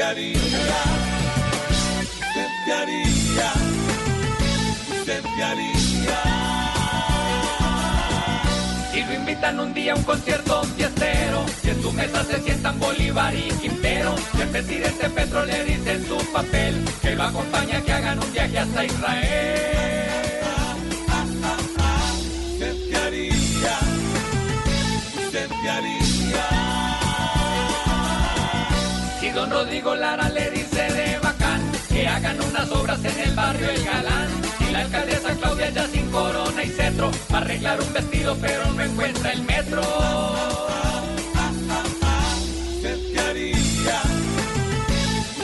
qué haría? ¿Usted qué haría? ¿Usted qué haría? Si lo invitan un día a un concierto fiestero y en su mesa se sientan Bolívar y Quintero, y el presidente Petro le dice en su papel que lo acompaña que hagan un viaje hasta Israel. ¿Usted qué haría? ¿Usted qué haría? Don Rodrigo Lara le dice de bacán que hagan unas obras en el barrio El Galán, y la alcaldesa Claudia ya sin corona y cetro va a arreglar un vestido pero no encuentra el metro. ¿Usted qué haría?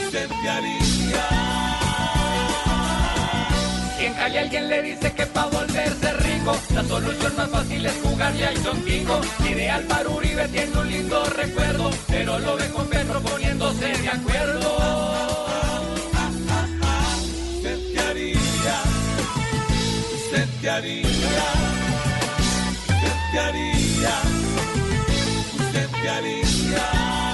¿Usted qué haría? Si en Cali alguien le dice que pa' volverse rico, la solución más fácil es jugarle al John. Ideal para Uribe tiene un lindo recuerdo, pero lo ve con Petro poniéndose de acuerdo. ¿Usted qué haría? ¿Usted qué haría? ¿Usted haría? ¿Usted qué haría?